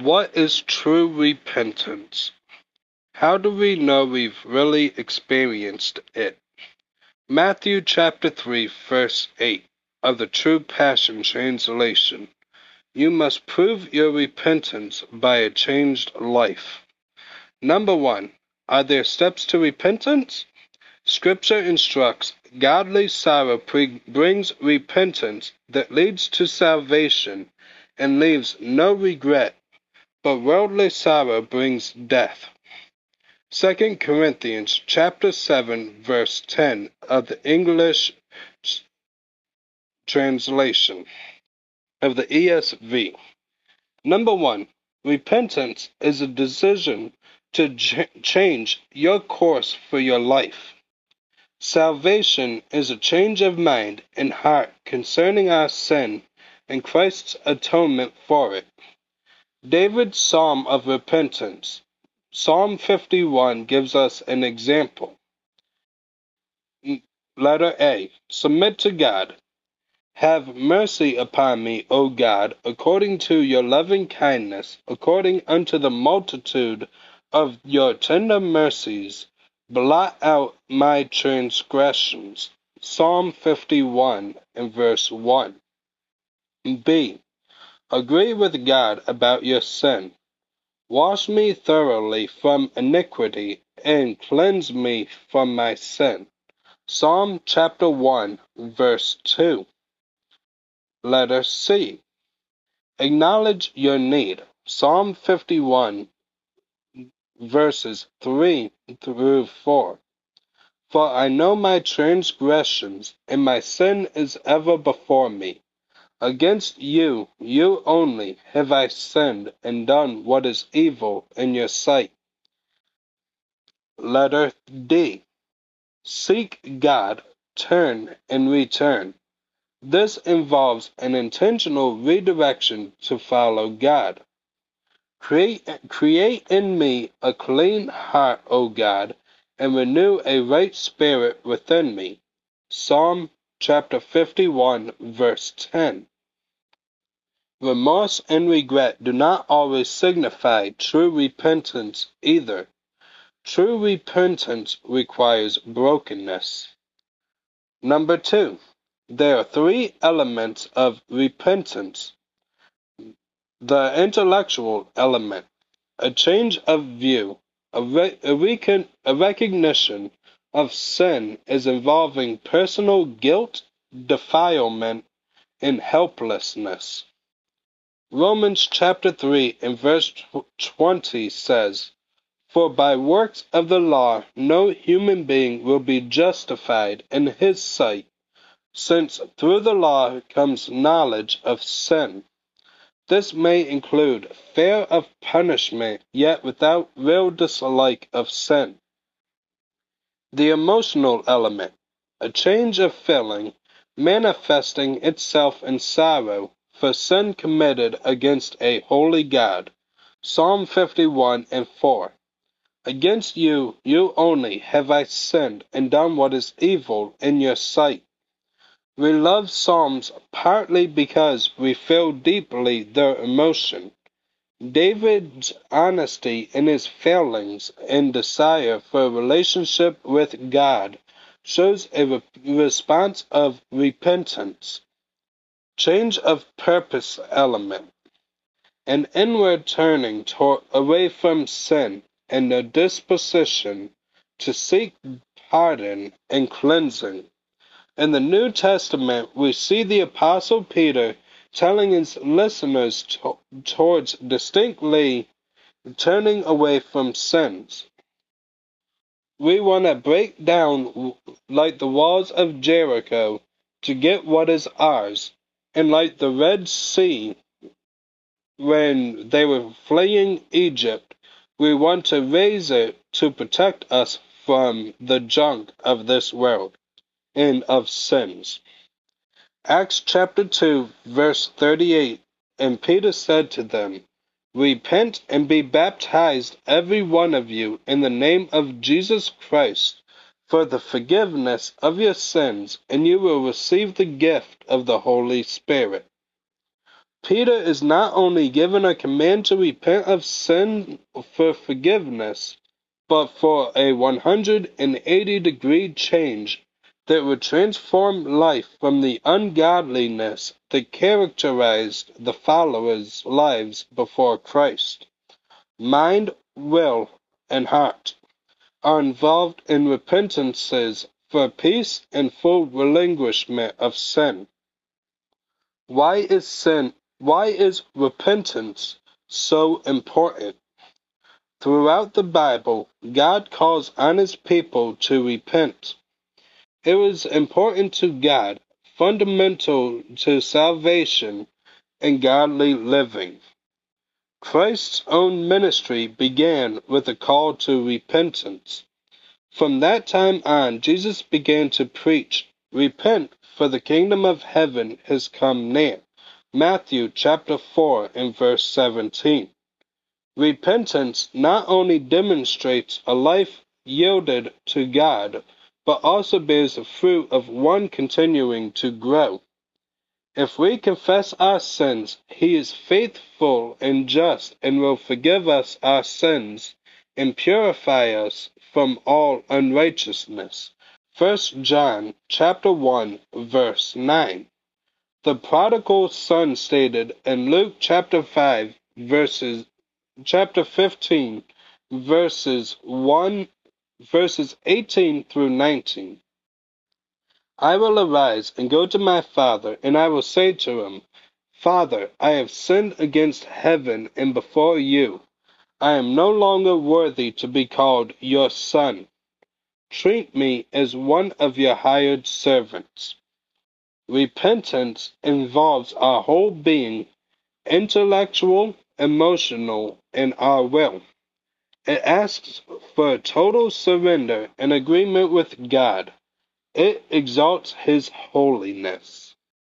What is true repentance? How do we know we've really experienced it? Matthew chapter 3, verse 8 of the True Passion Translation. You must prove your repentance by a changed life. Number one, are there steps to repentance? Scripture instructs godly sorrow pre- brings repentance that leads to salvation and leaves no regret, but worldly sorrow brings death. 2 Corinthians chapter 7 verse 10 of the English translation of the ESV. Number 1. Repentance is a decision to ch- change your course for your life. Salvation is a change of mind and heart concerning our sin and Christ's atonement for it. David's Psalm of Repentance, Psalm 51, gives us an example. Letter A. Submit to God. Have mercy upon me, O God, according to your loving kindness, according unto the multitude of your tender mercies blot out my transgressions. Psalm 51 and verse 1. B. Agree with God about your sin. Wash me thoroughly from iniquity and cleanse me from my sin. Psalm chapter 1, verse 2. Letter C. Acknowledge your need. Psalm 51, verses 3 through 4. For I know my transgressions, and my sin is ever before me. Against you, you only, have I sinned and done what is evil in your sight. Letter D. Seek God, turn and return. This involves an intentional redirection to follow God. Create, create in me a clean heart, O God, and renew a right spirit within me. Psalm chapter 51, verse 10. Remorse and regret do not always signify true repentance either. True repentance requires brokenness. Number two, there are three elements of repentance the intellectual element, a change of view, a, re- a, recon- a recognition of sin is involving personal guilt, defilement, and helplessness. Romans chapter 3 and verse 20 says, For by works of the law no human being will be justified in his sight, since through the law comes knowledge of sin. This may include fear of punishment, yet without real dislike of sin. The emotional element, a change of feeling manifesting itself in sorrow for sin committed against a holy God. Psalm 51 and 4. Against you, you only, have I sinned and done what is evil in your sight. We love Psalms partly because we feel deeply their emotion. David's honesty in his failings and desire for a relationship with God shows a re- response of repentance, change of purpose element, an inward turning toward, away from sin, and a disposition to seek pardon and cleansing. In the New Testament, we see the Apostle Peter telling his listeners to, towards distinctly turning away from sins. We want to break down like the walls of Jericho to get what is ours, and like the Red Sea when they were fleeing Egypt, we want to raise it to protect us from the junk of this world and of sins. Acts chapter 2, verse 38 And Peter said to them, Repent and be baptized, every one of you, in the name of Jesus Christ, for the forgiveness of your sins, and you will receive the gift of the Holy Spirit. Peter is not only given a command to repent of sin for forgiveness, but for a 180 degree change that would transform life from the ungodliness that characterized the followers' lives before Christ. Mind, will, and heart are involved in repentances for peace and full relinquishment of sin. Why is sin why is repentance so important? Throughout the Bible, God calls on his people to repent. It was important to God, fundamental to salvation and godly living. Christ's own ministry began with a call to repentance. From that time on, Jesus began to preach, Repent, for the kingdom of heaven has come near. Matthew chapter 4 and verse 17. Repentance not only demonstrates a life yielded to God, but also bears the fruit of one continuing to grow. If we confess our sins, He is faithful and just and will forgive us our sins and purify us from all unrighteousness. 1 John chapter 1 verse 9. The prodigal son stated in Luke chapter 5 verses chapter 15 verses 1 verses 18 through 19. I will arise and go to my father, and I will say to him, Father, I have sinned against heaven and before you. I am no longer worthy to be called your son. Treat me as one of your hired servants. Repentance involves our whole being, intellectual, emotional, and our will. It asks for total surrender and agreement with God. It exalts His holiness.